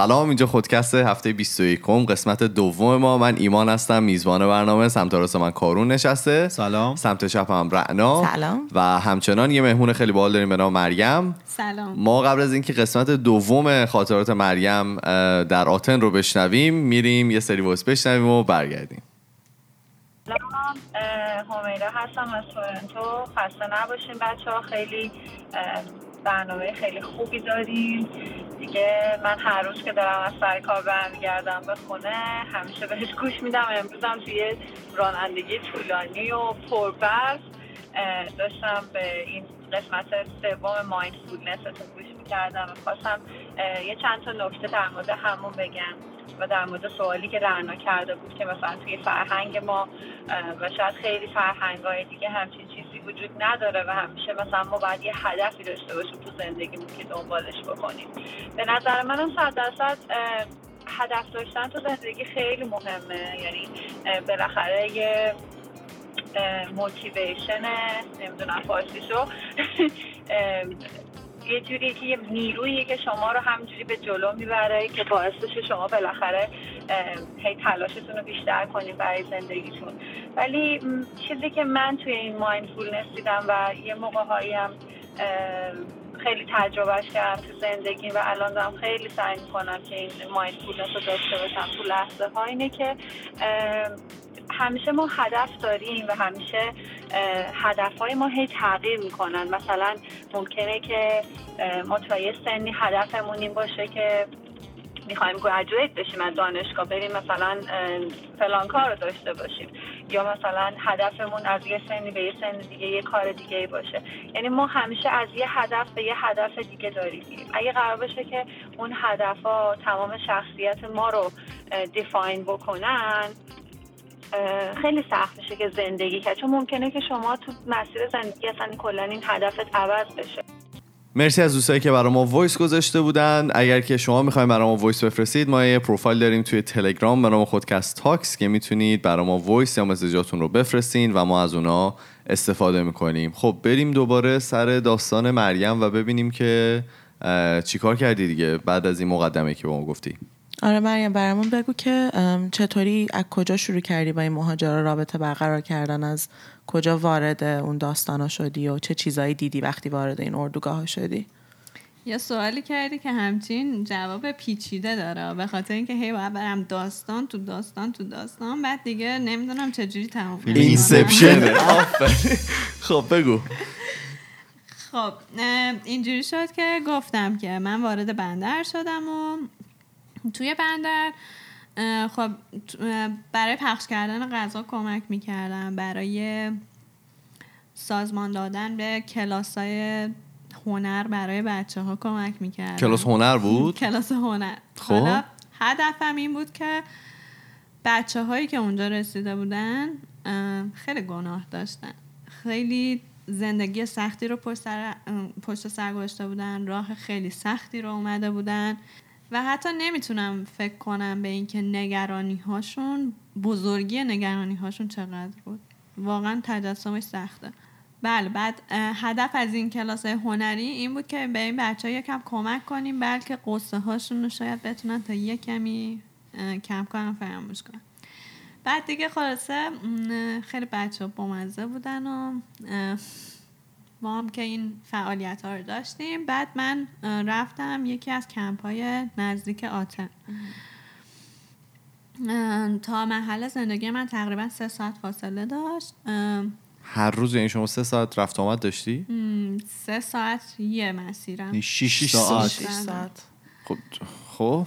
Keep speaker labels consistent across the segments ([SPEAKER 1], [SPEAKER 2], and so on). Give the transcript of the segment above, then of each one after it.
[SPEAKER 1] سلام اینجا خودکست هفته 21 قسمت دوم ما. من ایمان هستم میزبان برنامه سمت راست من کارون نشسته.
[SPEAKER 2] سلام.
[SPEAKER 1] سمت چپ هم رعنا.
[SPEAKER 3] سلام.
[SPEAKER 1] و همچنان یه مهمون خیلی باحال داریم به نام مریم.
[SPEAKER 4] سلام.
[SPEAKER 1] ما قبل از اینکه قسمت دوم خاطرات مریم در آتن رو بشنویم میریم یه سری وایس بشنویم و برگردیم.
[SPEAKER 5] سلام اه، همیرا هستم از تورنتو. خسته نباشین بچه ها خیلی برنامه خیلی خوبی داریم. دیگه من هر روز که دارم از سر کار برمیگردم به خونه همیشه بهش گوش میدم. امروزم توی رانندگی طولانی و پربرف داشتم به این قسمت سوم مایندفولنستون گوش می‌کردم و خواستم یه چند تا نکته در مورد همون بگم و در مورد سوالی که رعنا کرده بود که مثلا توی فرهنگ ما و شاید خیلی فرهنگای دیگه همچین چیزی وجود نداره و همیشه مثلا ما باید یه هدفی داشته باشیم تو زندگیمون که دنبالش بکنیم. به نظر منم صد درصد هدف داشتن تو زندگی خیلی مهمه. یعنی بالاخره یه موتیویشن نمی‌دونم فارسیشو یه جوری که یه نیرویی که شما رو همجوری به جلو می‌بره که باعث بشه شما بالاخره هی تلاشتون رو بیشتر کنید برای زندگیتون. ولی چیزی که من توی این مایندفولنس دیدم و یه موقع هم خیلی تجربهش کردم تو زندگی و الان دارم خیلی سعی می‌کنم که این مایندفولنس رو داشته باشم تو لحظه ها اینه که همیشه ما هدف داریم و همیشه هدف های ما هی تغییر می‌کنن. مثلا ممکنه که ما تا یه سنی هدفمون این باشه که می‌خوایم گرجویت بشیم از دانشگاه بریم مثلا فلان کار رو داشته باشیم. یا مثلا هدفمون از یه سنی به یه سن دیگه یه کار دیگه باشه. یعنی ما همیشه از یه هدف به یه هدف دیگه داریم. اگه قرار باشه که اون هدف ها تمام شخصیت ما رو define بکنن خیلی سخت میشه که زندگی کرد. چون ممکنه که شما تو مسیر زندگی اصلا کلا این هدفت عوض بشه.
[SPEAKER 1] مرسی از دوستایی که برای ما voice گذاشته بودن. اگر که شما می‌خواین برای ما voice بفرستید ما یه پروفایل داریم توی تلگرام به نام خودکست تاکس که می‌تونید برای ما voice یا message اتون رو بفرستین و ما از اونا استفاده می‌کنیم. خب بریم دوباره سر داستان مریم و ببینیم که چیکار کردی دیگه بعد از این مقدمه که به ما گفتی.
[SPEAKER 3] آره مریم برامون بگو که چطوری از کجا شروع کردی با این مهاجرا رابطه برقرار کردن؟ از کجا وارد اون داستانا شدی و چه چیزایی دیدی وقتی وارد این اردوگاه شدی؟
[SPEAKER 4] یه سوالی کردی که همچین جواب پیچیده داره به خاطر اینکه هی باید برم داستان تو داستان تو داستان بعد دیگه نمی‌دونم چجوری تموم کنم.
[SPEAKER 1] اینسپشن خب بگو.
[SPEAKER 4] خب اینجوری شد که گفتم که من وارد بندر شدم و توی بندر. خب برای پخش کردن غذا کمک می‌کردم. برای سازمان دادن به کلاس های هنر برای بچه ها کمک می‌کردم.
[SPEAKER 1] کلاس هنر بود؟
[SPEAKER 4] کلاس هنر.
[SPEAKER 1] خب.
[SPEAKER 4] هدفم این بود که بچه هایی که اونجا رسیده بودن خیلی گناه داشتن. خیلی زندگی سختی رو پشت سر, پشت سر گذاشته بودن. راه خیلی سختی رو اومده بودن. و حتی نمی‌تونم فکر کنم به اینکه نگرانی هاشون بزرگی نگرانی هاشون چقدر بود. واقعا تجسمش سخته. بله بعد هدف از این کلاس هنری این بود که به این بچه ها یکم کمک کنیم بلکه قصه هاشون رو شاید بتونن تا یه کمی کم کنن فراموش کنن. بعد دیگه خلاصه خیلی بچه ها بامزه بودن و ما هم که این فعالیت ها رو داشتیم. بعد من رفتم یکی از کمپ های نزدیک آتن. تا محل زندگی من تقریبا سه ساعت فاصله داشت.
[SPEAKER 1] هر روز یعنی شما سه ساعت رفت آمد داشتی؟
[SPEAKER 4] سه ساعت یه مسیرم.
[SPEAKER 2] شیش
[SPEAKER 1] شیش
[SPEAKER 2] ساعت.
[SPEAKER 3] شیش ساعت.
[SPEAKER 1] خب خب.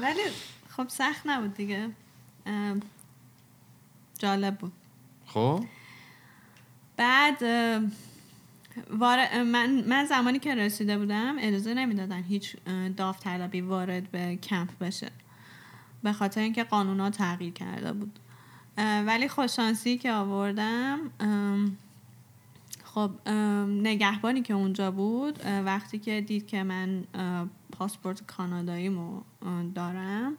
[SPEAKER 4] ولی خب سخت نبود دیگه. جالب بود.
[SPEAKER 1] خب.
[SPEAKER 4] بعد من, من زمانی که رسیده بودم اجازه نمی‌دادن هیچ داوطلبی وارد به کمپ بشه. به خاطر اینکه قانونا تغییر کرده بود. ولی خوششانسی که آوردم خب نگهبانی که اونجا بود وقتی که دید که من پاسپورت کاناداییمو دارم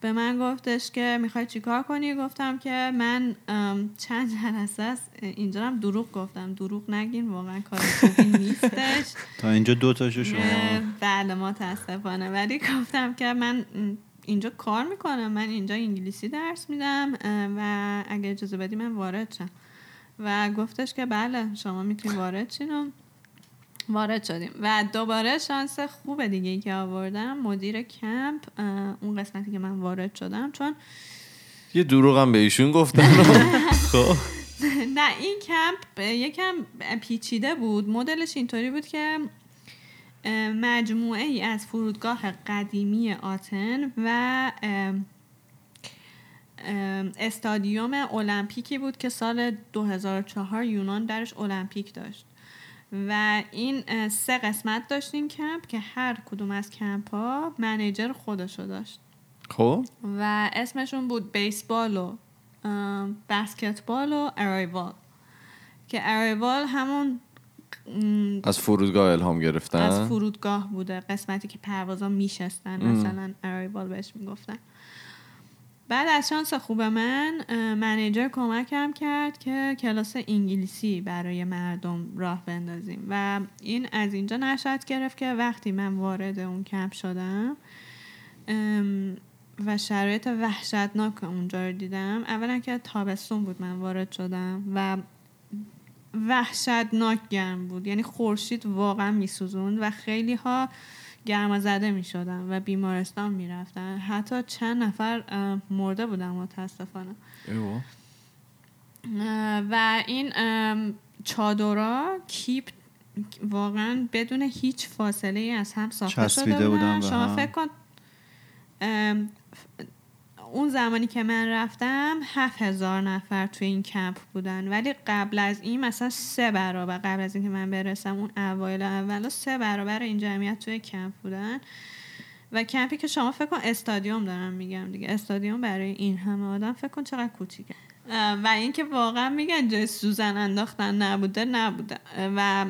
[SPEAKER 4] به من گفتش که می‌خوای چیکار کنی؟ گفتم که من چند جلسه است. اینجا هم دروغ گفتم. دروغ نگین واقعا کار خوبی نیستش.
[SPEAKER 2] تا اینجا دو تاشو شما.
[SPEAKER 4] بله متاسفانه. ولی گفتم که من اینجا کار می‌کنم. من اینجا انگلیسی درس میدم و اگه اجازه بدی من وارد شم. و گفتش که بله شما می‌تونید وارد شین. وارد شدیم. و دوباره شانس خوب دیگه که آوردم مدیر کمپ اون قسمتی که من وارد شدم چون
[SPEAKER 1] یه دروغم به ایشون گفتن خب.
[SPEAKER 4] نه این کمپ یکم پیچیده بود. مدلش اینطوری بود که مجموعه ای از فرودگاه قدیمی آتن و استادیوم المپیکی بود که سال 2004 یونان درش المپیک داشت. و این سه قسمت داشت این کمپ که هر کدوم از کمپ ها manager خودشو داشت.
[SPEAKER 1] خب.
[SPEAKER 4] و اسمشون بود بیسبال و بسکتبال و ارایوال. که ارایوال همون
[SPEAKER 1] از فرودگاه الهام گرفتن؟
[SPEAKER 4] از فرودگاه بوده. قسمتی که پروازا میشستن. مثلا ارایوال بهش می‌گفتن. بعد از شانس خوب من منیجر کمکم کرد که کلاس انگلیسی برای مردم راه بندازیم و این از اینجا نشد گرفت که وقتی من وارد اون کمپ شدم و شرایط وحشتناک اونجا رو دیدم اولا که تابستون بود من وارد شدم و وحشتناک گرم بود یعنی خورشید واقعا میسوزوند و خیلی ها گرما زده می شدن و بیمارستان می رفتن حتی چند نفر مرده بودن متاسفانه. و این چادرها کیپ واقعا بدون هیچ فاصله ای از هم ساخته شده
[SPEAKER 2] بودن
[SPEAKER 4] شما. فکر کن اون زمانی که من رفتم هفت هزار نفر توی این کمپ بودن. ولی قبل از این مثلا سه برابر قبل از اینکه من برسم اون اوایل اولا سه برابر این جمعیت توی کمپ بودن. و کمپی که شما فکر کن استادیوم دارم میگم دیگه. استادیوم برای این همه آدم فکر کن چقدر کوچیکه. و اینکه واقعا میگن جای سوزن انداختن نبوده نبوده. و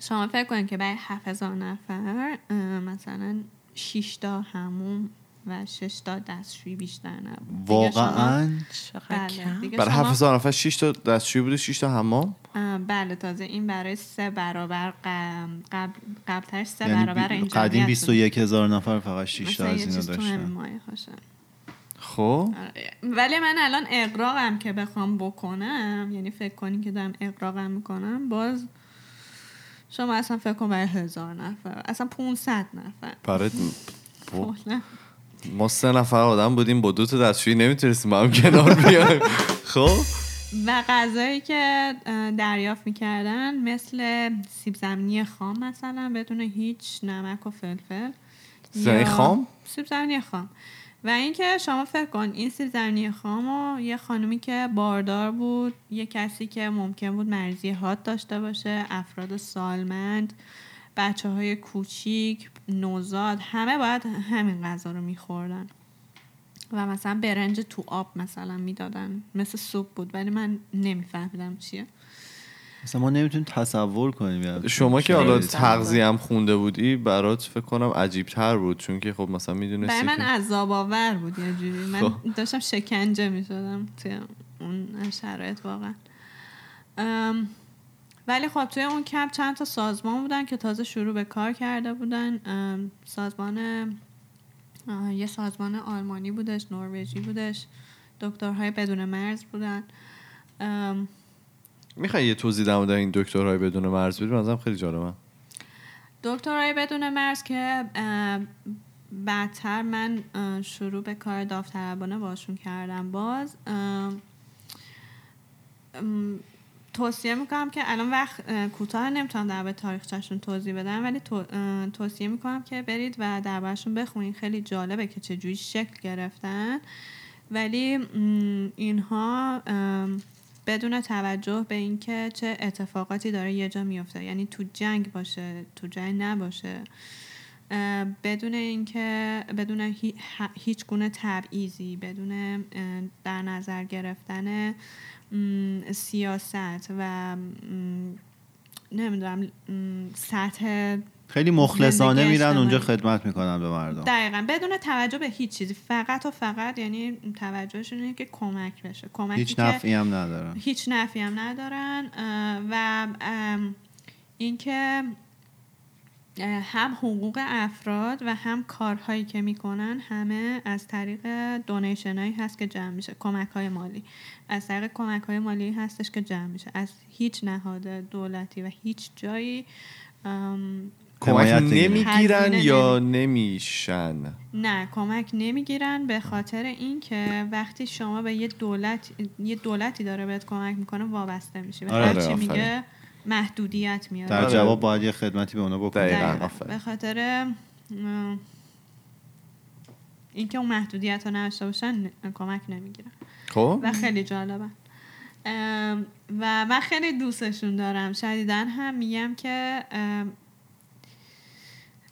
[SPEAKER 4] شما فکر کنید که برای 7000 نفر مثلا 6 تا هموم و 6 تا دستشویی بیشتر نبود
[SPEAKER 2] واقعا
[SPEAKER 3] چقدر
[SPEAKER 4] بله
[SPEAKER 1] برای
[SPEAKER 4] شما-
[SPEAKER 1] 7000 نفر 6 تا دستشویی بوده 6 تا حمام
[SPEAKER 4] بله تازه این برای سه برابر قبل قبلترش سه
[SPEAKER 2] یعنی
[SPEAKER 4] برابر
[SPEAKER 2] بی-
[SPEAKER 4] این
[SPEAKER 2] قدیم
[SPEAKER 4] جمعیت بود.
[SPEAKER 2] 21 هزار نفر فقط 6 تا از اینا داشتن.
[SPEAKER 1] خب
[SPEAKER 4] آره. ولی من الان اقراقم که بخوام بکنم یعنی فکر کنی که دارم اقراقم می‌کنم باز شما اصلا فکر کن برای هزار نفر اصلا 500 نفر
[SPEAKER 1] برای. ما سه نفر آدم بودیم با دو تا دستشویی نمی‌تونستیم با هم کنار بیایم. خب؟
[SPEAKER 4] و غذایی که دریافت می‌کردن مثل سیب زمینی خام مثلا بدون هیچ نمک و فلفل.
[SPEAKER 1] زمینی خام؟
[SPEAKER 4] سیب زمینی خام. و اینکه شما فکر کن این سیب زمینی خام و یه خانومی که باردار بود یه کسی که ممکن بود مرزی هات داشته باشه افراد سالمند بچه های کوچیک نوزاد همه باید همین غذا رو میخوردن. و مثلا برنج تو آب مثلا می‌دادن. مثل سوپ بود ولی من نمیفهمیدم چیه.
[SPEAKER 2] مثلا ما نمی‌تونیم تصور کنیم یعنی
[SPEAKER 1] شما که حالا. تغذیه هم خونده بودی برات فکر کنم عجیب تر بود. چون که خب مثلا
[SPEAKER 4] برای
[SPEAKER 1] می‌دونستی
[SPEAKER 4] من
[SPEAKER 1] که
[SPEAKER 4] عذاب آور بود یه جوری. من
[SPEAKER 1] خب.
[SPEAKER 4] داشتم شکنجه می شدم توی اون شرایط واقعا. ولی خب توی اون کمپ چند تا سازمان بودن که تازه شروع به کار کرده بودن. سازمان یه سازمان آلمانی بودش نروژی بودش. دکترهای بدون مرز بودن.
[SPEAKER 1] می‌خوای یه توضیح در این دکترهای بدون مرز بدی؟ بنظرم خیلی جالبه.
[SPEAKER 4] دکترای بدون مرز که بعدتر من شروع به کار داوطلبانه باشون کردم باز توصیه می‌کنم که الان وقت اه، کوتاه نمی‌تونم در به تاریخچهشون توضیح بدم ولی تو- توصیه می‌کنم که برید و دربارشون بخونید خیلی جالبه که چجوری شکل گرفتن. ولی اینها بدون توجه به اینکه چه اتفاقاتی داره یه جا میفته یعنی تو جنگ باشه تو جنگ نباشه. بدون اینکه بدون هیچ گونه تبعیضی بدون در نظر گرفتن سیاست و نمی‌دونم سطح
[SPEAKER 2] خیلی مخلصانه میرن اونجا. خدمت می‌کنن به مردم.
[SPEAKER 4] دقیقا بدون توجه به هیچ چیزی. فقط و فقط یعنی توجهشون اینه که کمک بشه. کمکی
[SPEAKER 2] هیچ نفعی هم ندارن.
[SPEAKER 4] هیچ نفی هم ندارن و اینکه هم حقوق افراد و هم کارهایی که می‌کنن همه از طریق دونیشن هایی هست که جمع میشه. کمک های مالی. از طریق کمک های مالی هستش که جمع میشه. از هیچ نهاد دولتی و هیچ جایی
[SPEAKER 1] کمک. نمی‌گیرن یا نمیشن؟
[SPEAKER 4] نه کمک نمی‌گیرن به خاطر اینکه وقتی شما به یه دولت یه دولتی داره بهت کمک می‌کنه وابسته میشی. و
[SPEAKER 2] آره،
[SPEAKER 4] هر چی. میگه محدودیت میاره
[SPEAKER 2] در
[SPEAKER 1] آره.
[SPEAKER 2] جواب باید یه خدمتی به اونا بکنن
[SPEAKER 1] دقیقاً.
[SPEAKER 4] دقیقاً.
[SPEAKER 1] آفرین.
[SPEAKER 4] به خاطر اینکه اون محدودیت رو نداشته باشن کمک نمی‌گیرن
[SPEAKER 1] خب
[SPEAKER 4] و خیلی جالبه و من خیلی دوستشون دارم شدیدن هم میگم که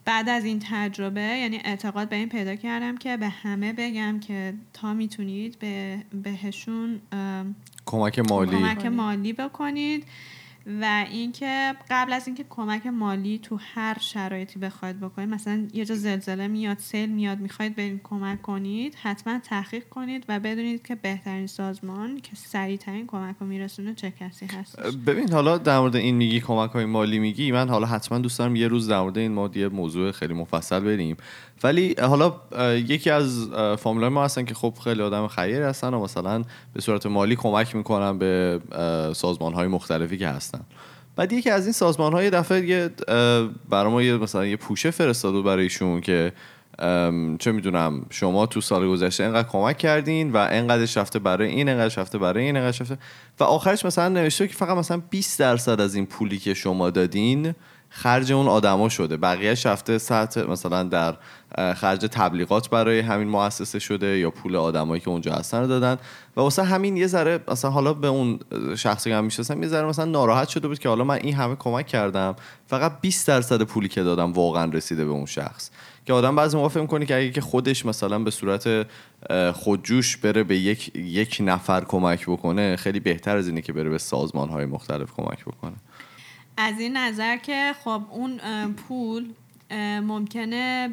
[SPEAKER 4] بعد از این تجربه یعنی اعتقاد به این پیدا کردم که به همه بگم که تا می‌تونید به بهشون
[SPEAKER 1] کمک مالی
[SPEAKER 4] کمک مالی بکنید و اینکه قبل از اینکه کمک مالی تو هر شرایطی بخواید بکنید مثلا یه جا زلزله میاد سیل میاد می‌خواید برید کمک کنید حتما تحقیق کنید و بدونید که بهترین سازمان که سریعترین کمک رو میرسونه چه کسی هست.
[SPEAKER 1] ببین حالا در مورد این میگی کمک های مالی میگی من حالا حتما دوست دارم یه روز در مورد این ما یه موضوع خیلی مفصل بریم. ولی حالا یکی از فامیلای ما هستن که خب خیلی آدم خیری هستن و مثلا به صورت مالی کمک می‌کنن به سازمان های مختلفی که هستن. بعد یکی از این سازمان های دفعه یه برای ما یه مثلا یه پوشه فرستاد بود برایشون که چه می‌دونم شما تو سال گذشته اینقدر کمک کردین و اینقدرش رفته برای این اینقدرش رفته برای این اینقدرش رفته. و آخرش مثلا نوشته که فقط مثلا 20 درصد از این پولی که شما دادین خرج اون آدما شده. بقیهش رفته سطح مثلا در خرج تبلیغات برای همین مؤسسه شده یا پول آدمایی که اونجا هستن رو دادن. و واسه همین یه ذره مثلا حالا به اون شخصی که هم می‌شناسم یه ذره مثلا ناراحت شده بود که حالا من این همه کمک کردم. فقط 20 درصد پولی که دادم واقعا رسیده به اون شخص. که آدم بعضی موقع فکر می‌کنه که اگه که خودش مثلا به صورت خودجوش بره به یک یک نفر کمک بکنه خیلی بهتر از اینه که بره به سازمان های مختلف کمک بکنه.
[SPEAKER 4] از این نظر که خب اون پول ممکنه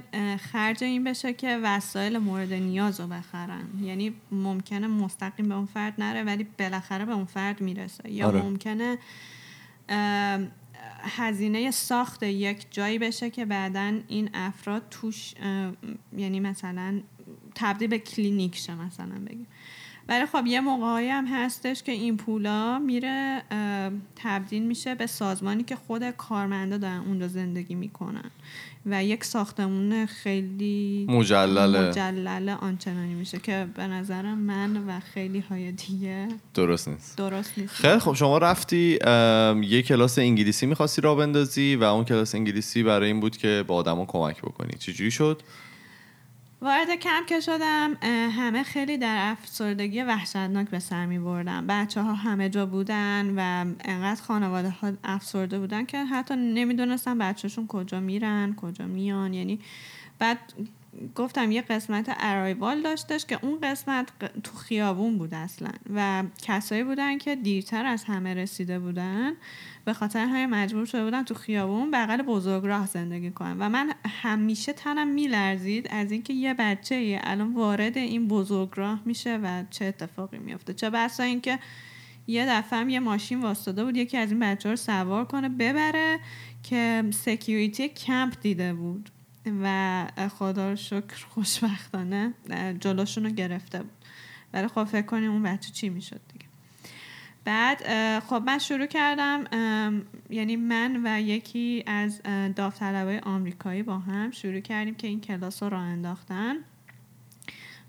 [SPEAKER 4] خرج این بشه که وسایل مورد نیاز رو بخرن. یعنی ممکنه مستقیم به اون فرد نره ولی بالاخره به اون فرد می‌رسه. یا
[SPEAKER 1] آره.
[SPEAKER 4] ممکنه هزینه ساخت یک جایی بشه که بعدا این افراد توش یعنی مثلا تبدیل به کلینیک شه مثلا بگیم. ولی خب یه موقعی هم هستش که این پولا میره تبدیل میشه به سازمانی که خود کارمندا دارن اونجا زندگی می‌کنن. و یک ساختمون خیلی
[SPEAKER 1] مجلله.
[SPEAKER 4] مجلل آنچنانی میشه که به نظرم من و خیلی های دیگه
[SPEAKER 1] درست نیست.
[SPEAKER 4] درست نیست.
[SPEAKER 1] خیلی خب شما رفتی یه کلاس انگلیسی می‌خواستی را بندازی و اون کلاس انگلیسی برای این بود که با آدما کمک بکنی. چجوری شد؟
[SPEAKER 4] وارد کمپ که شدم همه خیلی در افسردگی وحشتناک به سر می بردن. بچه ها همه جا بودن و انقدر خانواده ها افسرده بودن که حتی نمی‌دونستن بچهشون کجا میرن کجا میان. یعنی بعد گفتم یه قسمت ارایوال داشتش که اون قسمت تو خیابون بود اصلا. و کسایی بودن که دیرتر از همه رسیده بودن به خاطر همین مجبور شده بودن تو خیابون بغل بزرگراه زندگی کنن. و من همیشه تنم میلرزید از اینکه یه بچه الان وارد این بزرگراه میشه و چه اتفاقی میفته چه بسا اینکه یه دفعه هم یه ماشین واسطه بود یکی از این بچه رو سوار کنه ببره که سکیوریتی کمپ دیده بود. و خدا رو شکر خوشبختانه جلوشون رو گرفته بود. ولی خب فکر کنیم اون بچه چی می‌شد دیگه؟ بعد خب من شروع کردم یعنی من و یکی از داوطلبای آمریکایی با هم شروع کردیم که این کلاس رو راه انداختن.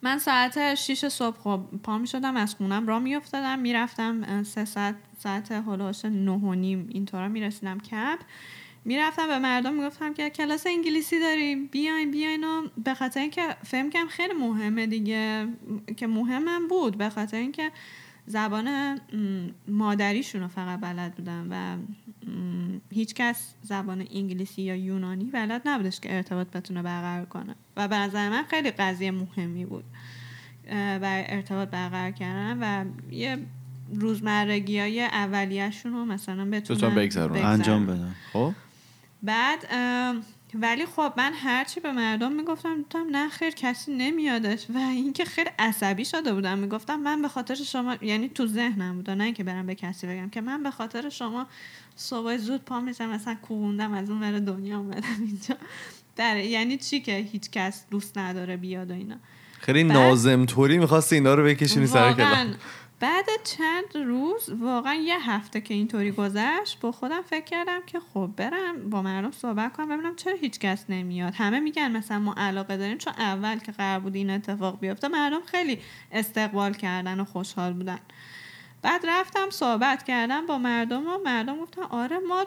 [SPEAKER 4] من ساعت 6 صبح خب پا می شدم از خونم را می افتادم می رفتم سه ساعت ساعت هلوش نه و نیم اینطورا می رسیدم کپ می رفتم به مردم می گفتم که کلاس انگلیسی داریم بیاین بیاین و به خاطر اینکه فهم کردم خیلی مهمه دیگه. که مهمم بود به خاطر اینکه زبان مادریشون رو فقط بلد بودن و م، هیچ کس زبان انگلیسی یا یونانی بلد نبودش که ارتباط بتونه برقرار کنه. و به نظر من خیلی قضیه مهمی بود برای ارتباط برقرار کردن و یه روزمرگی های اولیهشون رو مثلا
[SPEAKER 1] بتونن.
[SPEAKER 2] انجام بدن.
[SPEAKER 1] خب؟
[SPEAKER 4] بعد ولی خب من هرچی به مردم می‌گفتم دیدم نه خیر کسی نمیادش. و اینکه خیلی عصبی شده بودم. می‌گفتم من به خاطر شما یعنی تو ذهنم بود. نه اینکه برم به کسی بگم که من به خاطر شما صبح زود پا میشم مثلا کووندم از اون ور دنیا اومدم اینجا. در یعنی چی که هیچ کس دوست نداره بیاد و اینا.
[SPEAKER 1] خیلی نازم طوری می‌خواستی اینا رو بکشونی سر
[SPEAKER 4] واقعا. بعد چند روز واقعا یه هفته که اینطوری گذشت با خودم فکر کردم که خب برم با مردم صحبت کنم ببینم چرا هیچ کس نمیاد. همه میگن مثلا ما علاقه داریم چون اول که قرار بود این اتفاق بیفته مردم خیلی استقبال کردن و خوشحال بودن. بعد رفتم صحبت کردم با مردم و مردم گفتن آره ما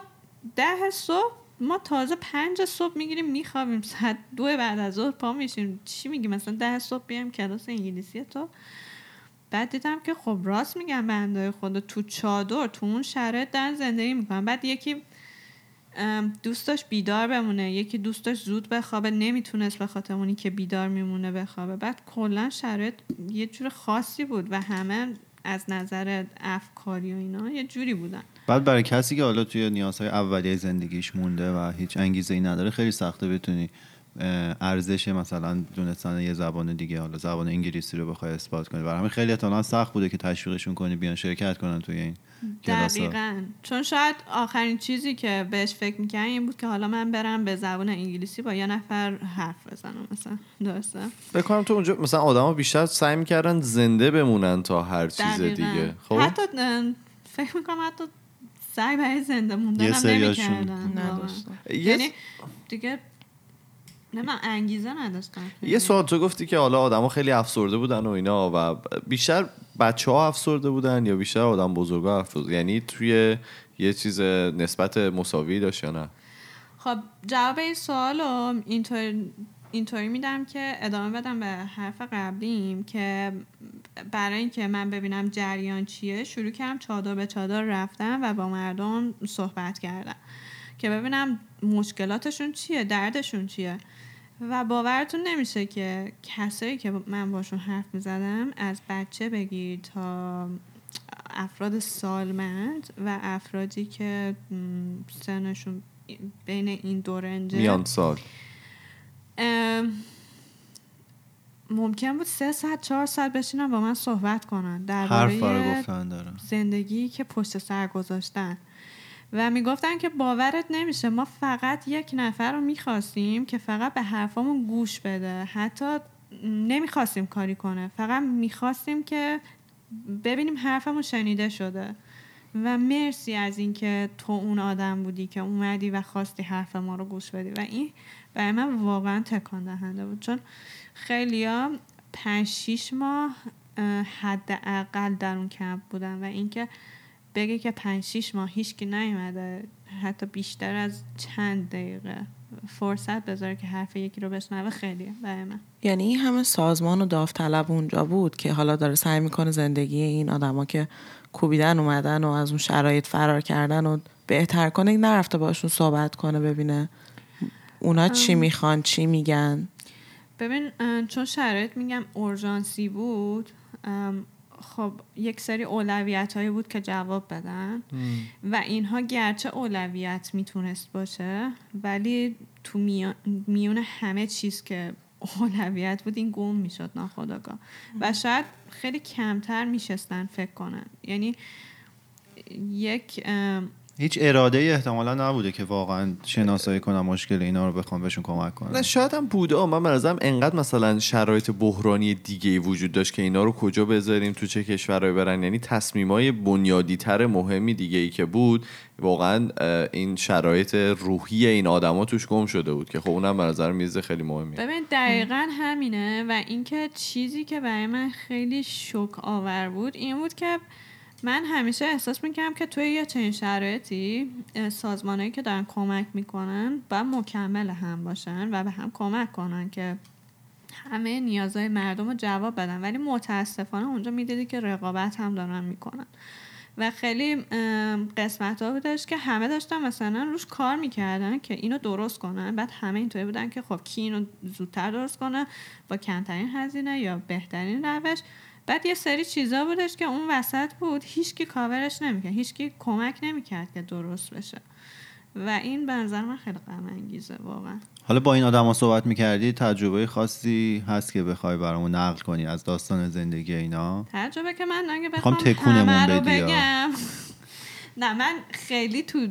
[SPEAKER 4] ده صبح ما تازه پنج صبح می‌گیریم میخوابیم. ساعت دو بعد از ظهر پا میشیم. چی میگی؟ مثلا ده صبح بیایم کلاس انگلیسی تو؟ بعد دیدم که خب راست میگن بنده خدا تو چادر تو اون شرایط دارن زندگی می‌کنن. بعد یکی دوست داشت بیدار بمونه یکی دوست داشت زود بخوابه نمی‌تونست به خاطر اونی که بیدار میمونه بخوابه. بعد کلا شرایط یه جور خاصی بود و همه از نظر افکاری و اینا یه جوری بودن.
[SPEAKER 2] بعد برای کسی که حالا توی نیازهای اولیه زندگیش مونده و هیچ انگیزه ای نداره خیلی سخته بتونی ارزش مثلا دونستن یه زبان دیگه حالا زبان انگلیسی رو بخوای اثبات کنی. برای همین خیلی احتمالاً سخت بوده که تشویقشون کنی بیان شرکت کنن توی این کلاس
[SPEAKER 4] دقیقا. چون شاید آخرین چیزی که بهش فکر می‌کنم این بود که حالا من برم به زبان انگلیسی با یه نفر حرف بزنم مثلا. درسته؟
[SPEAKER 1] بکنم تو اونجا مثلا آدما بیشتر سعی می‌کردن زنده بمونن تا هر چیز
[SPEAKER 4] دقیقاً.
[SPEAKER 1] دیگه. خب؟
[SPEAKER 4] حتی فکر می‌کنم حتی سعی برای زنده موندن
[SPEAKER 2] یه
[SPEAKER 4] هم نمی‌کردن. یعنی دیگه نه من انگیزه نداشتم
[SPEAKER 1] یه سوال تو گفتی که حالا آدما خیلی افسرده بودن و اینا و بیشتر بچه ها افسرده بودن یا بیشتر آدم بزرگا افسرده یعنی توی یه چیز نسبت مساوی داشت یا نه؟
[SPEAKER 4] خب جواب این سوال رو اینطور اینطوری میدم که ادامه بدم به حرف قبلیم که برای اینکه من ببینم جریان چیه شروع کردم چادر به چادر رفتم و با مردم صحبت کردم که ببینم مشکلاتشون چیه؟ دردشون چیه؟ و باورتون نمیشه که کسایی که من باشون حرف می‌زدم از بچه بگیر تا افراد سالمند و افرادی که سنشون بین این دو رنجه
[SPEAKER 1] میان سال.
[SPEAKER 4] ام، ممکن بود سه ساعت چهار ساعت بشینن با من صحبت کنن.
[SPEAKER 2] حرف برای
[SPEAKER 4] درباره
[SPEAKER 2] گفتن دارم.
[SPEAKER 4] زندگی که پشت سر گذاشتن. و می‌گفتن که باورت نمیشه ما فقط یک نفر رو می‌خواستیم که فقط به حرفامون گوش بده. حتی نمی‌خواستیم کاری کنه. فقط می‌خواستیم که ببینیم حرفمون شنیده شده. و مرسی از اینکه تو اون آدم بودی که اومدی و خواستی حرف ما رو گوش بدی. و این برای من واقعا تکان دهنده بود. چون خیلیا پنج شیش ماه اه، حداقل در اون کمپ بودن. و اینکه بگه که پنج شیش ماه هیچکی نیومده. حتی بیشتر از چند دقیقه. فرصت بذاره که حرف یکی رو بشنوه. خیلیه. برای من.
[SPEAKER 3] یعنی این همه سازمان و داوطلب اونجا بود که حالا داره سعی می‌کنه زندگی این آدما که کوبیدن اومدن و از اون شرایط فرار کردن و بهتر کنه نرفته باشون صحبت کنه ببینه اونا چی می‌خوان چی میگن.
[SPEAKER 4] ببین چون شرایط میگم اورژانسی بود خب یک سری اولویت هایی بود که جواب بدن. و اینها گرچه اولویت می‌تونست باشه ولی تو میون همه چیز که اولویت بود این گم می‌شد ناخداگاه و شاید خیلی کمتر میشستن فکر کنن. یعنی یک
[SPEAKER 2] هیچ اراده ای احتمالا نبوده که واقعا شناسایی کنم مشکل اینا رو بخوام بهشون کمک
[SPEAKER 1] نه
[SPEAKER 2] کنم
[SPEAKER 1] شاید هم بوده. آه، من برازم انقدر مثلا شرایط بحرانی دیگه ای وجود داشت که اینا رو کجا بذاریم تو چه کشورهایی برن. یعنی تصمیمای بنیادی تر مهمی دیگه ای که بود واقعا این شرایط روحی این آدما توش گم شده بود که خب اونم به نظر میزه خیلی مهمیه.
[SPEAKER 4] ببین دقیقا همینه. و اینکه چیزی که برای من خیلی شوک آور بود این بود که من همیشه احساس می‌کنم که توی یه چنین شرایطی سازمانهایی که دارن کمک می‌کنن باید مکمل هم باشن و به هم کمک کنن که همه نیازهای مردم رو جواب بدن. ولی متاسفانه اونجا می‌دیدی که رقابت هم دارن می‌کنن. و خیلی قسمت ها بودش که همه داشتن مثلا روش کار می‌کردن که اینو درست کنن. بعد همه اینطوری بودن که خب کی اینو زودتر درست کنه؟ با کمترین هزینه یا بهترین روش؟ بعد یه سری چیزا بودش که اون وسط بود هیچکی کاورش نمی‌کرد هیچکی کمک نمی‌کرد که درست بشه. و این به نظر من خیلی غم انگیزه واقعا.
[SPEAKER 2] حالا با این آدما صحبت می‌کردی تجربه خاصی هست که بخوای برامون نقل کنی از داستان زندگی اینا؟
[SPEAKER 4] تجربه که من اگه بخوام
[SPEAKER 2] تکونمون
[SPEAKER 4] همه رو. بگم. نه من خیلی تو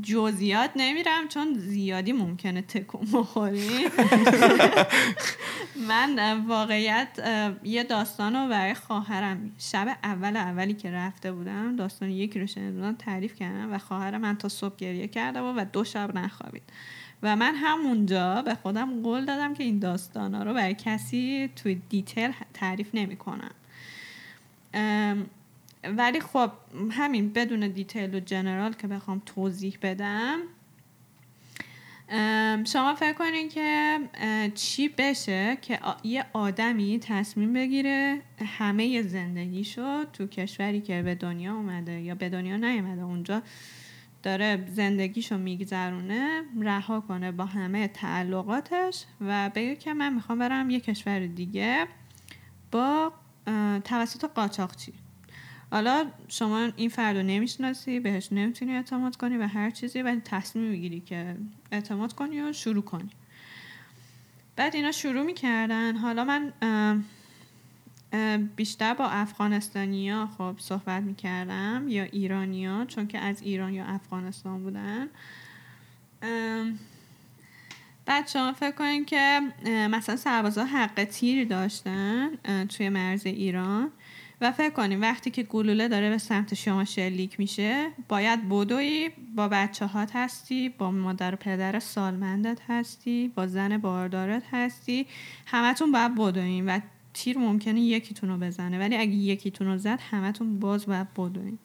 [SPEAKER 4] جزئیات نمیرم چون زیادی ممکنه تکون بخوری. من واقعیت یه داستان رو برای خواهرم شب اول اولی که رفته بودم داستان یکی رو شنیده بودم تعریف کردم و خواهر من تا صبح گریه کرده بود و دو شب نخوابید. و من همونجا به خودم قول دادم که این داستان ها رو برای کسی توی detail تعریف نمی کنم ام، ولی خب همین بدون detail و general که بخوام توضیح بدم شما فکر کنین که چی بشه که یه آدمی تصمیم بگیره همه زندگیشو تو کشوری که به دنیا اومده یا به دنیا نیومده اونجا داره زندگیشو میگذرونه رها کنه با همه تعلقاتش و بگه که من می‌خوام برم یه کشور دیگه با توسط قاچاقچی. حالا شما این فرد رو نمی‌شناسی بهش نمی‌تونی اعتماد کنی و هر چیزی ولی تصمیم می‌گیری که اعتماد کنی و شروع کنی. بعد اینا شروع می‌کردن. حالا من بیشتر با افغانستانیا خب صحبت می‌کردم یا ایرانیا چون که از ایران یا افغانستان بودن. بعد شما فکر کنین که مثلا سربازا حق تیر داشتن توی مرز ایران. و فکر کنیم وقتی که گلوله داره به سمت شما شلیک میشه باید بدوی با بچه هات هستی با مادر و پدر سالمندت هستی با زن باردارت هستی. همتون باید بدوین و تیر ممکنه یکیتون رو بزنه. ولی اگه یکیتون رو زد همتون باز باید بدوین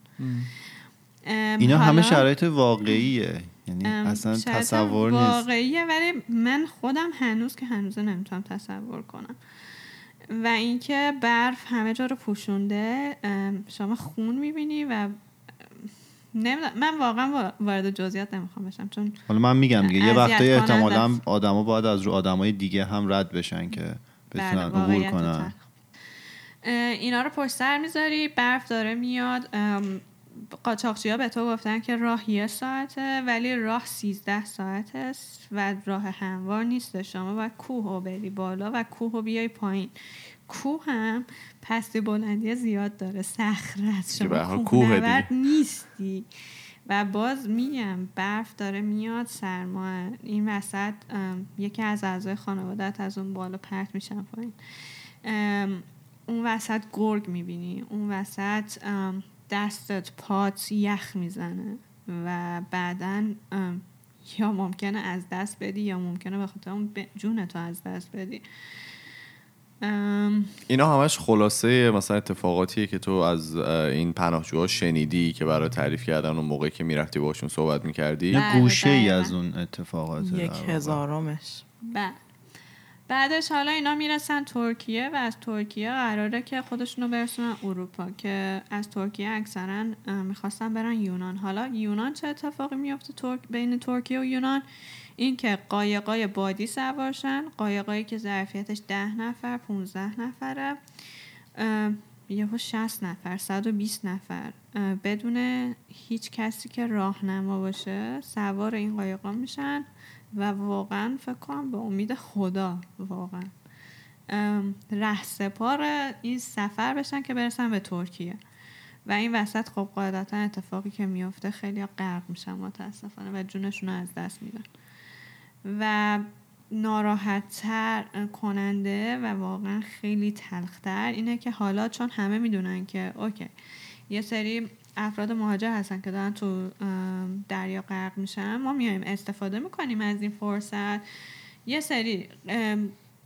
[SPEAKER 2] اینا همه شرایط واقعیه. یعنی اصلا تصور نیست.
[SPEAKER 4] واقعیه ولی من خودم هنوز که هنوز نمی‌تونم تصور کنم. و اینکه برف همه جا رو پوشونده شما خون می‌بینی و نمی‌دونم من واقعا وا- وارد جزئیات نمی‌خوام بشم چون
[SPEAKER 2] حالا من میگم دیگه یه وقتایی احتمالا. آدما باید از رو آدمای دیگه هم رد بشن که
[SPEAKER 4] بله،
[SPEAKER 2] بتونن عبور کنن
[SPEAKER 4] اینا رو پشت سر می‌ذاری برف داره میاد قاچاقچی ها به تو گفتن که راه یه ساعته ولی راه سیزده ساعت است و راه هموار نیست. شما باید کوه رو بری بالا و کوه رو بیای پایین. کوه هم پستی بلندی زیاد داره صخره است. شما کوه نورد. نیستی. و باز میگم برف داره میاد سرما این وسط یکی از اعضای خانوادت از اون بالا پرت میشن پایین. اون وسط گرگ می‌بینی. اون وسط دستت پات یخ می‌زنه و بعدا یا ممکنه از دست بدی یا ممکنه به خاطر اون ب- جونتو از دست بدی.
[SPEAKER 1] اینا همش خلاصه مثلا اتفاقاتیه که تو از این پناهجوها شنیدی که برای تعریف کردن اون موقعی که می‌رفتی باشون صحبت می‌کردی؟
[SPEAKER 2] یه
[SPEAKER 4] بله،
[SPEAKER 2] گوشه ای. از اون اتفاقات
[SPEAKER 3] یک. هزارمش.
[SPEAKER 4] بعد بعدش حالا اینا می‌رسن ترکیه و از ترکیه قراره که خودشونو برسونن اروپا که از ترکیه اکثرا می‌خواستن برن یونان. حالا یونان چه اتفاقی میفته ترک بین ترکیه و یونان؟ این که قایقای بادی سوارشن قایقایی که ظرفیتش ده نفر 15 نفره یهو 60 نفر 120 نفر. بدون هیچ کسی که راهنما باشه سوار این قایقا میشن. و واقعا فکر کنم به امید خدا واقعا. ام، ره سپار این سفر بشن که برسن به ترکیه. و این وسط خب قاعدتا اتفاقی که میفته خیلی غرق میشن متاسفانه و جونشون رو از دست میدن. و ناراحتتر کننده و واقعا خیلی تلختر اینه که حالا چون همه می‌دونن که اوکی یه سری افراد مهاجر هستن که دارن تو دریا غرق میشن ما میایم استفاده می‌کنیم از این فرصت یه سری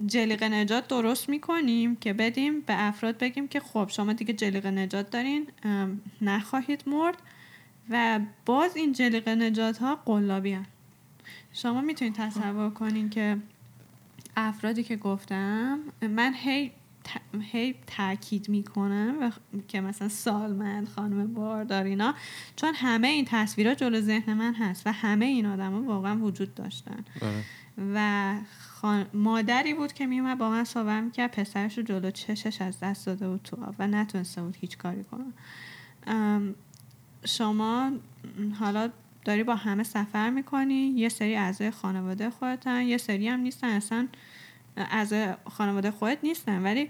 [SPEAKER 4] جلیقه نجات درست می‌کنیم که بدیم به افراد بگیم که خب شما دیگه جلیقه نجات دارین نخواهید مرد و باز این جلیقه نجات ها قلابی هن. شما می‌تونید تصور کنین که افرادی که گفتم من هی هی تاکید می‌کنم و که مثلا سالمند خانم باردار اینا. چون همه این تصویرها جلو ذهن من هست و همه این آدما واقعا وجود داشتن. و خان... مادری بود که میومد با من صحبت می‌کرد پسرش رو جلو چشش از دست داده بود تو آب و نتونسته بود هیچ کاری کنه. شما حالا داری با همه سفر می‌کنی یه سری اعضای خانواده خودتن یه سری هم نیستن اصلا اعضای خانواده خودت نیستن ولی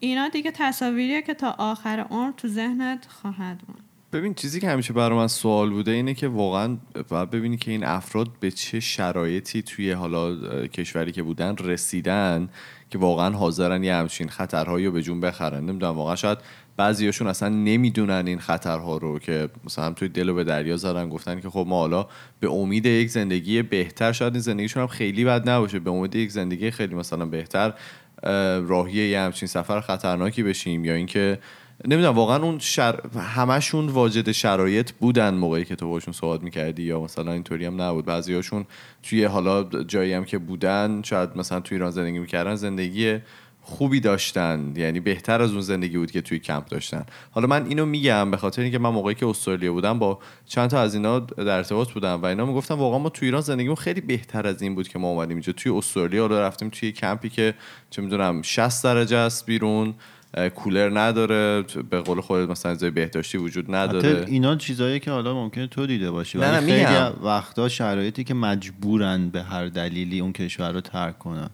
[SPEAKER 4] اینا دیگه تصاویریه که تا آخر عمر تو ذهنت خواهد موند
[SPEAKER 1] ببین چیزی که همیشه برای من سوال بوده اینه که واقعا باید ببینی که این افراد به چه شرایطی توی حالا کشوری که بودن رسیدن که واقعا حاضرن یه همچین خطرهایی رو به جون بخرن. نمی‌دونم واقعا شاید بعضیاشون اصلا نمی‌دونن این خطرها رو که مثلا توی دل و به دریا زدن گفتن که خب ما حالا به امید یک زندگی بهتر شاید این زندگیشون هم خیلی بد نباشه به امید یک زندگی خیلی مثلا بهتر اه، راهی یه همچین سفر خطرناکی بشیم یا اینکه نمی‌دونم واقعا اون شر... همشون واجد شرایط بودن موقعی که تو باشون صحبت می‌کردی یا مثلا اینطوری هم نبود. بعضیاشون توی حالا جایی هم که بودن شاید مثلا توی ایران زندگی می‌کردن زندگی خوبی داشتن. یعنی بهتر از اون زندگی بود که توی کمپ داشتن. حالا من اینو میگم به خاطر اینکه من موقعی که استرالیا بودم با چند تا از اینا در ارتباط بودم و اینا می‌گفتم واقعا ما توی ایران زندگیمون خیلی بهتر از این بود که ما اومدیم اینجا. توی استرالیا حالا رفتیم توی کمپی که چه می‌دونم 60 درجه است بیرون. کولر نداره. به قول خودت مثلا جای بهداشتی وجود نداره.
[SPEAKER 2] اینا چیزایی که حالا ممکنه تو دیده باشی.
[SPEAKER 1] نه،
[SPEAKER 2] ولی
[SPEAKER 1] نه،
[SPEAKER 2] خیلی
[SPEAKER 1] میگم.
[SPEAKER 2] وقتا شرایطی که مجبورن به هر دلیلی اون کشور رو ترک کنن.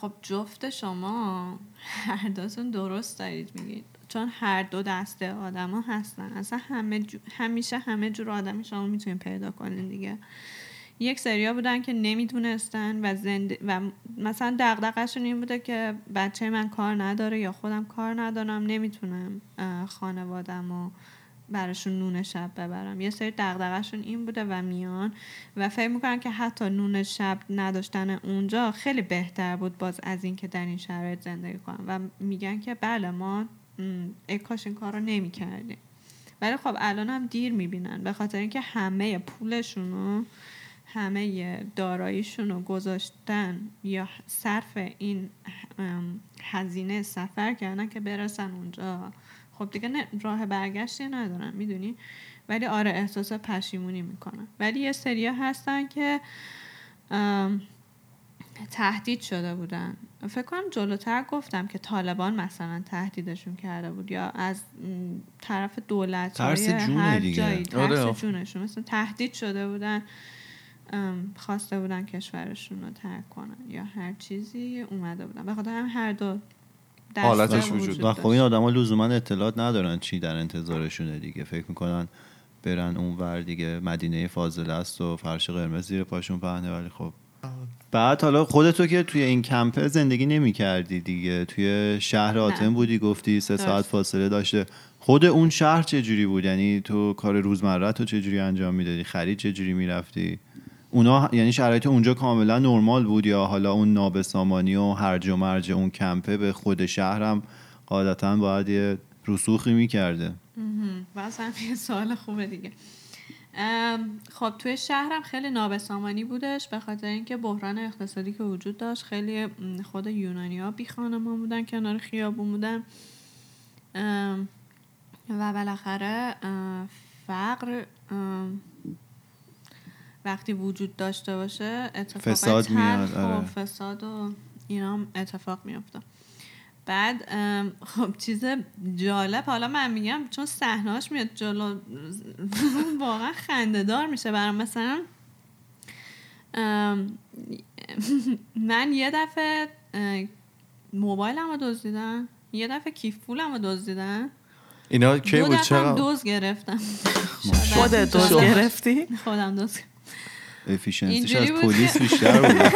[SPEAKER 4] خب جفت شما هر دوتون درست دارید میگید. چون هر دو دسته آدما هستن. اصلا همه جو- همیشه همه جور آدمی شما می‌تونید پیدا کنین دیگه. یک سریا بودن که نمی‌تونستن و زند... و مثلا دغدغه‌شون این بوده که بچه من کار نداره یا خودم کار ندارم نمی‌تونم خانوادم و براشون نون شب ببرم. یه سری دغدغه‌شون این بوده و میان و فکر می‌کنن که حتی نون شب نداشتن اونجا خیلی بهتر بود باز از اینکه در این شرایط زندگی کنم و میگن که بله ما م، ای کاش این کار رو نمی‌کردیم. ولی خب الان هم دیر می‌بینن. به خاطر اینکه همه پولشون رو همه داراییشون رو گذاشتن یا صرف این هزینه سفر کردن که برسن اونجا. خب دیگه نه- راه برگشتی ندارن می‌دونی؟ ولی آره احساس پشیمونی می‌کنن. ولی یه سریا هستن که تهدید شده بودن. فکر کنم جلوتر گفتم که طالبان مثلا تهدیدشون کرده بود یا از طرف دولت
[SPEAKER 2] ترس جونه
[SPEAKER 4] هر
[SPEAKER 2] دیگه.
[SPEAKER 4] جایی
[SPEAKER 1] آره.
[SPEAKER 4] ترس جونشون. مثلا تهدید شده بودن. خواسته بودن کشورشون رو ترک کنن یا هر چیزی اومده بودن. به خاطر هم هر دو
[SPEAKER 1] حالتش وجود
[SPEAKER 2] و خب این. آدما لزوما اطلاعات ندارن چی در انتظارشونه دیگه. فکر می‌کنن برن اون ور دیگه. مدینه فاضله است و فرش قرمز زیر پاشون پهنه ولی خب. بعد حالا خودتو که توی این کمپه زندگی نمی کردی دیگه. توی شهر آتن بودی گفتی سه
[SPEAKER 4] درست.
[SPEAKER 2] ساعت فاصله داشته. خود اون شهر چه جوری بود؟ یعنی تو کار روزمره تو چه جوری انجام می‌دادی؟ خرید چه جوری می‌رفتی؟ اونا یعنی شرایط اونجا کاملا نرمال بود یا حالا اون نابسامانی و هرج و مرج اون کمپه به خود شهرم قاعدتا باید یه رسوخی می‌کرده.
[SPEAKER 4] باز هم یه سوال خوبه دیگه. خب توی شهرم خیلی نابسامانی بودش به خاطر اینکه بحران اقتصادی که وجود داشت خیلی خود یونانی ها بی خانمان بودن کنار خیابون بودن. و بالاخره فقر وقتی وجود داشته باشه اتفاق
[SPEAKER 2] فساد میاد، آره.
[SPEAKER 4] فساد و اینا هم اتفاق میفته بعد خب چیز جالب حالا من میگم چون صحنهاش میاد جلو واقعا خندهدار میشه برام. مثلا من یه دفعه موبایلم رو دزدیدن یه دفعه کیف پولم رو دزدیدن
[SPEAKER 1] اینا کی بود؟ چقدر
[SPEAKER 4] دوز گرفتم.
[SPEAKER 3] خودت دوز. گرفتی؟
[SPEAKER 4] خودم دوز
[SPEAKER 2] افیشنسیش از پلیس بیشتر بود.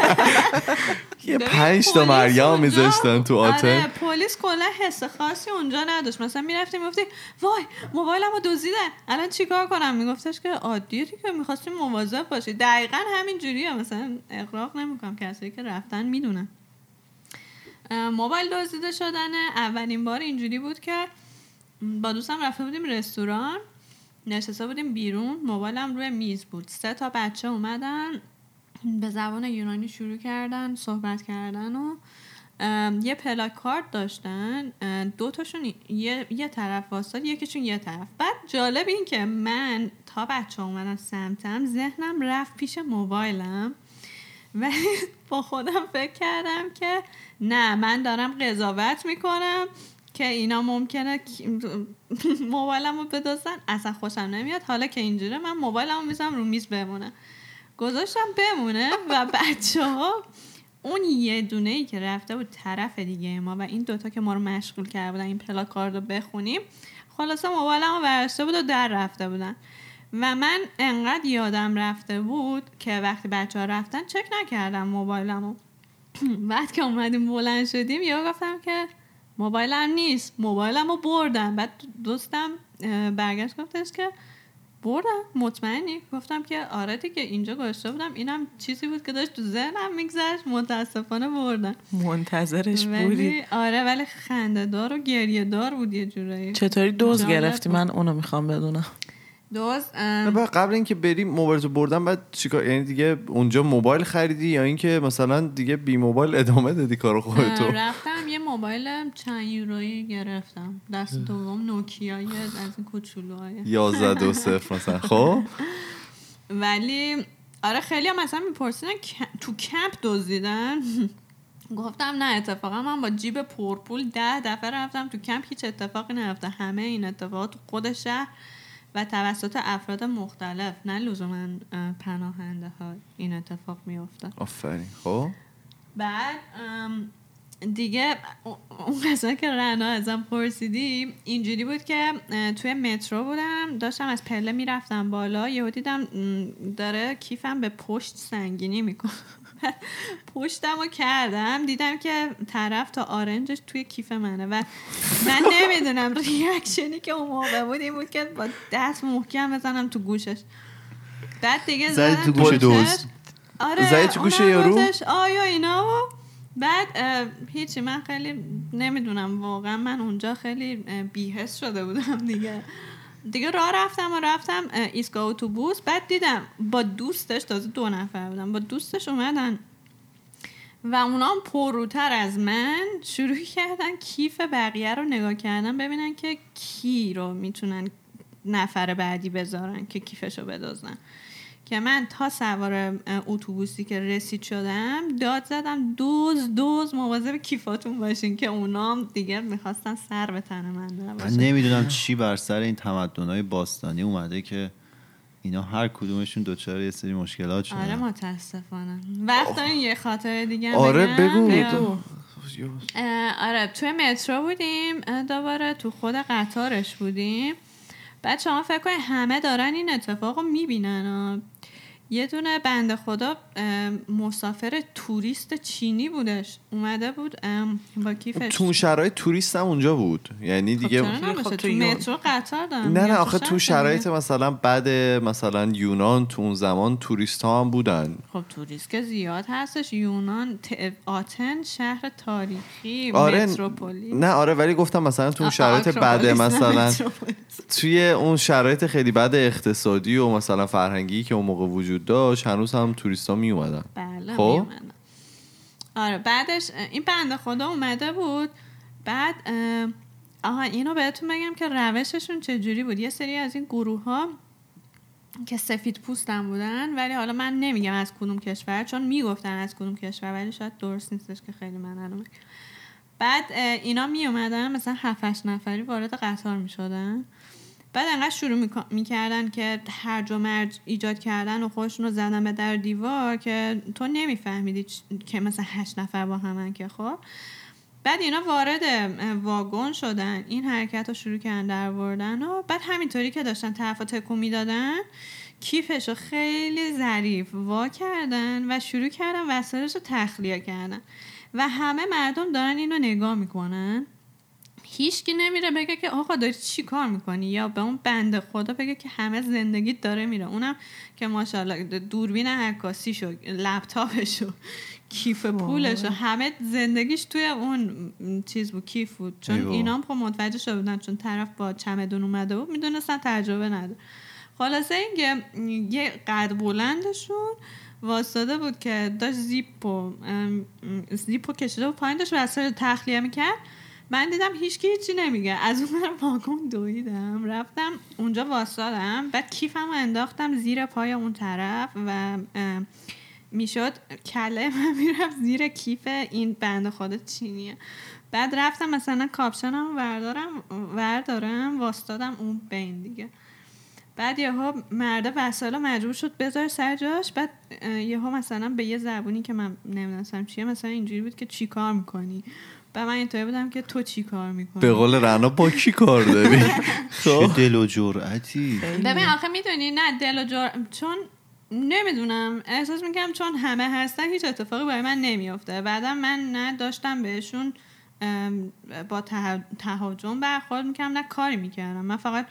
[SPEAKER 1] یه پنج تا مریم میذاشتن تو
[SPEAKER 4] آره
[SPEAKER 1] آتن
[SPEAKER 4] پلیس کلا حس خاصی اونجا نداشت. مثلا می‌رفتیم می‌گفتی وای موبایلم رو دزدیدن. الان چیکار کنم؟ میگفتش که عادیه دیگه می‌خواستیم مواظب باشی. دقیقا همین جوریه. مثلا اقراق نمی‌کنم. کسایی که رفتن می‌دونن. موبایل دزدیده شدنه. اولین بار اینجوری بود که با دوستم رفته بودیم رستوران. نشسته بودیم بیرون موبایلم روی میز بود. سه تا بچه اومدن به زبان یونانی شروع کردن صحبت کردن و یه پلاک کارت داشتن دو تاشون یه, یه طرف واسطاد یکیشون یه طرف. بعد جالب این که من تا بچه اومدن سمتم ذهنم رفت پیش موبایلم. و با خودم فکر کردم که نه من دارم قضاوت می‌کنم. که اینا ممکنه موبایلمو بدازن اصلا خوشم نمیاد. حالا که اینجوره من موبایلمو میزم رو میز بمونه. گذاشتم بمونه و بچه ها اون یه دونه ای که رفته بود طرف دیگه ما و این دوتا که ما رو مشغول کرده بودن این پلاکارد رو بخونیم خلاصه موبایلمو برداشته بود و در رفته بودن. و من انقدر یادم رفته بود که وقتی بچه ها رفتن چک نکردم موبایلمو. بعد که اومدیم بلند شدیم یا گفتم که موبایلم نیست. موبایلمو بردم. بعد دوستم برگشت گفتش که بردم. مطمئنی؟ گفتم که آره دیگه اینجا گذاشته بودم. اینم چیزی بود که داشت تو ذهنم میگذشت. متاسفانه بردم.
[SPEAKER 3] منتظرش
[SPEAKER 4] ولی
[SPEAKER 3] بودی.
[SPEAKER 4] آره ولی خنده دار و گریه دار بود یه جورایی.
[SPEAKER 3] چطوری دوز گرفتی. من اونو می‌خوام بدونم.
[SPEAKER 1] بعد قبل اینکه بری موبایل تو بردن بعد چیکار؟ یعنی دیگه اونجا موبایل خریدی یا اینکه مثلا دیگه بی موبایل ادامه دادی کارو خودتو؟
[SPEAKER 4] رفتم یه موبایل چند یورویی گرفتم. دست دوم نوکیای از این کوچولوهای.
[SPEAKER 1] 11 دو صفر مثلا. خب؟
[SPEAKER 4] ولی آره خیلی هم مثلا میپرسیدن تو کمپ دزدیدن. گفتم نه اتفاقا من با جیب پرپول ده دفعه رفتم تو کمپ هیچ اتفاقی نرفته. همه این اتفاقات تو خود شهر و توسط افراد مختلف نه لزوما اه، پناهنده ها این اتفاق میفته
[SPEAKER 1] آفرین. خب؟
[SPEAKER 4] بعد دیگه اون قضایی که رنا ازم پرسیدی اینجوری بود که توی مترو بودم داشتم از پله می‌رفتم بالا یهو دیدم داره کیفم به پشت سنگینی می‌کنه. پشتم رو کردم دیدم که طرف تا آرنجش توی کیف منه و من نمی‌دونم ریاکشنی که اون موقع بود این بود که با دست محکم بزنم تو گوشش بعد دیگه زدم
[SPEAKER 2] تو گوش. دوز.
[SPEAKER 4] آره
[SPEAKER 1] زدی تو گوش
[SPEAKER 4] اونم
[SPEAKER 1] یارو؟
[SPEAKER 4] آیا اینا و بعد هیچی من خیلی نمی‌دونم واقعا من اونجا خیلی اه، بیهس شده بودم دیگه دیگه راه رفتم و رفتم اه، ایستگاه اتوبوس. بعد دیدم با دوستش تازه دو نفر بودم با دوستش اومدن و اونا هم پروتر از من شروع کردن کیف بقیه رو نگاه کردن ببینن که کی رو می‌تونن نفر بعدی بذارن که کیفش رو بدازن که من تا سوار اتوبوسی که رسید شدم داد زدم دوز دوز مواظب کیفاتون باشین که اونا هم دیگه می‌خواستن سر به تن من
[SPEAKER 2] من نمی‌دونم چی بر سر این تمدن‌های باستانی اومده که اینا هر کدومشون دوچار یه سری مشکلات شدن.
[SPEAKER 4] آره متاسفانه. وقت دارین یه خاطر دیگه
[SPEAKER 1] آره؟ بگو.
[SPEAKER 4] آره توی مترو بودیم دوباره تو خود قطارش بودیم. بعد شما فکر کنید همه دارن این اتفاق رو می‌بینن. یه دونه بنده خدا مسافر توریست چینی بودش. اومده بود با کیفش.
[SPEAKER 1] تو شرایط توریست هم اونجا بود. یعنی
[SPEAKER 4] خب
[SPEAKER 1] دیگه
[SPEAKER 3] خب؟ تو
[SPEAKER 4] مترو قطار دارم
[SPEAKER 1] نه نه آخه تو شرایط؟ مثلا بعد مثلا یونان تو اون زمان توریست ها هم بودن.
[SPEAKER 4] خب توریست که زیاد هستش. یونان ت- آتن شهر تاریخی
[SPEAKER 1] آره
[SPEAKER 4] متروپولی
[SPEAKER 1] نه آره ولی گفتم مثلا تو اون شرایط بعد مثلا. توی اون شرایط خیلی بد اقتصادی و مثلا فرهنگی که اون موقع وجود داشت هنوز هم توریست ها می اومدن
[SPEAKER 4] بله
[SPEAKER 1] خب.
[SPEAKER 4] می‌اومدن. آره بعدش این بنده خدا اومده بود بعد آها اینو بهتون بگم که روششون چجوری بود یه سری از این گروه ها که سفید پوستن بودن ولی حالا من نمیگم از کدوم کشور چون می‌گفتن از کدوم کشور ولی شاید درست نیستش که خیلی من الان. بعد اینا می اومدن مثلا 7 نفری وارد قطار می شدن بعد انقدر شروع می‌ک- می‌کردن که هرج و مرج ایجاد کردن و خودشون رو زدن به در دیوار که تو نمیفهمیدی که مثلا هشت نفر با همن که خب. بعد اینا وارد واگن شدن این حرکت رو شروع کردن در آوردن و بعد همینطوری که داشتن طرف تکون می‌دادن کیفش رو خیلی ظریف وا کردن و شروع کردن وسایلش رو تخلیه کردن. و همه مردم دارن اینو نگاه می‌کنن. هیچکی نمیره بگه که آقا داری چی کار می‌کنی یا به اون بنده خدا بگه که همه زندگی داره میره. اونم که ماشاءالله دوربین عکاسیشو لپتاپشو کیف پولشو همه زندگیش توی اون چیز بود کیف بود. چون. اینا هم خب متوجه شده بودن چون طرف با چمدون اومده بود می‌دونستن تجربه نداره. خلاصه اینکه یه قد بلندشون واسطه بود که داشت زیپ و زیپ کشیده بود پایین داشت رو تخلیه می‌کرد. من دیدم هیچکی هیچی نمیگه. از اون واگن دویدم رفتم اونجا واسادم بعد کیفم انداختم زیر پای اون طرف و می‌شد کله من می‌رفت زیر کیف این بند خود چینیه. بعد رفتم مثلا کاپشنم وردارم وردارم واستادم اون بین دیگه. بعد یهو مرده وسایل مجبور شد بذاره سر جاش. بعد اه، یهو مثلا به یه زبونی که من نمی‌دونستم چیه مثلا اینجوری بود که چی کار می‌کنی؟ و من اینطوری بودم که تو چی کار می‌کنی؟
[SPEAKER 1] به قول رنا با کی کار داری؟
[SPEAKER 2] چه دل و جرأتی.
[SPEAKER 4] ببین آخه می‌دونی نه دل و جر... چون نمی‌دونم احساس می‌کنم چون همه هستن هیچ اتفاقی برای من نمیافته. بعدا من نه داشتم بهشون با ته- تهاجم برخورد می‌کردم نه کاری می‌کردم. من فقط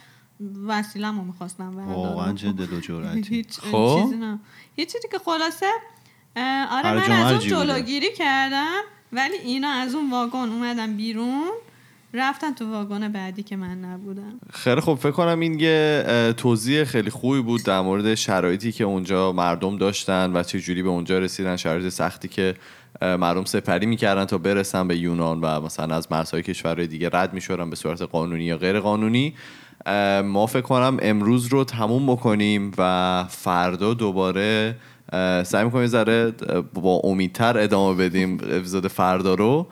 [SPEAKER 4] وسیلم رو می‌خواستم
[SPEAKER 2] واقعا چه دل و جرأتی.
[SPEAKER 4] هیچ
[SPEAKER 1] خب.
[SPEAKER 4] چیزی نه. یه چیزی که خلاصه آره من از اون. جلوگیری کردم. ولی اینا از اون واگن اومدن بیرون رفتن تو واگن بعدی که من نبودم.
[SPEAKER 1] خیلی خب فکر کنم این یه توضیح خیلی خوبی بود در مورد شرایطی که اونجا مردم داشتن و چه جوری به اونجا رسیدن شرایط سختی که مردم سپری می‌کردن تا برسن به یونان و مثلا از مرزهای کشورهای دیگه رد می‌شدن به صورت قانونی یا غیر قانونی. ما فکر کنم امروز رو تموم بکنیم و فردا دوباره سعی می‌کنیم ذره با امیدتر ادامه بدیم اپیزود فردا رو.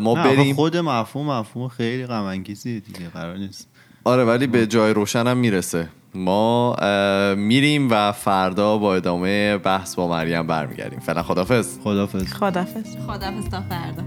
[SPEAKER 1] ما بریم.
[SPEAKER 2] خود مفهوم مفهوم خیلی غم انگیزیه دیگه قرار نیست.
[SPEAKER 1] آره ولی به جای روشن هم می‌رسه. ما میریم و فردا با ادامه بحث با مریم برمیگردیم. فعلا خدافظ
[SPEAKER 2] خدافظ
[SPEAKER 3] خدافظ
[SPEAKER 4] خدافظ تا فردا.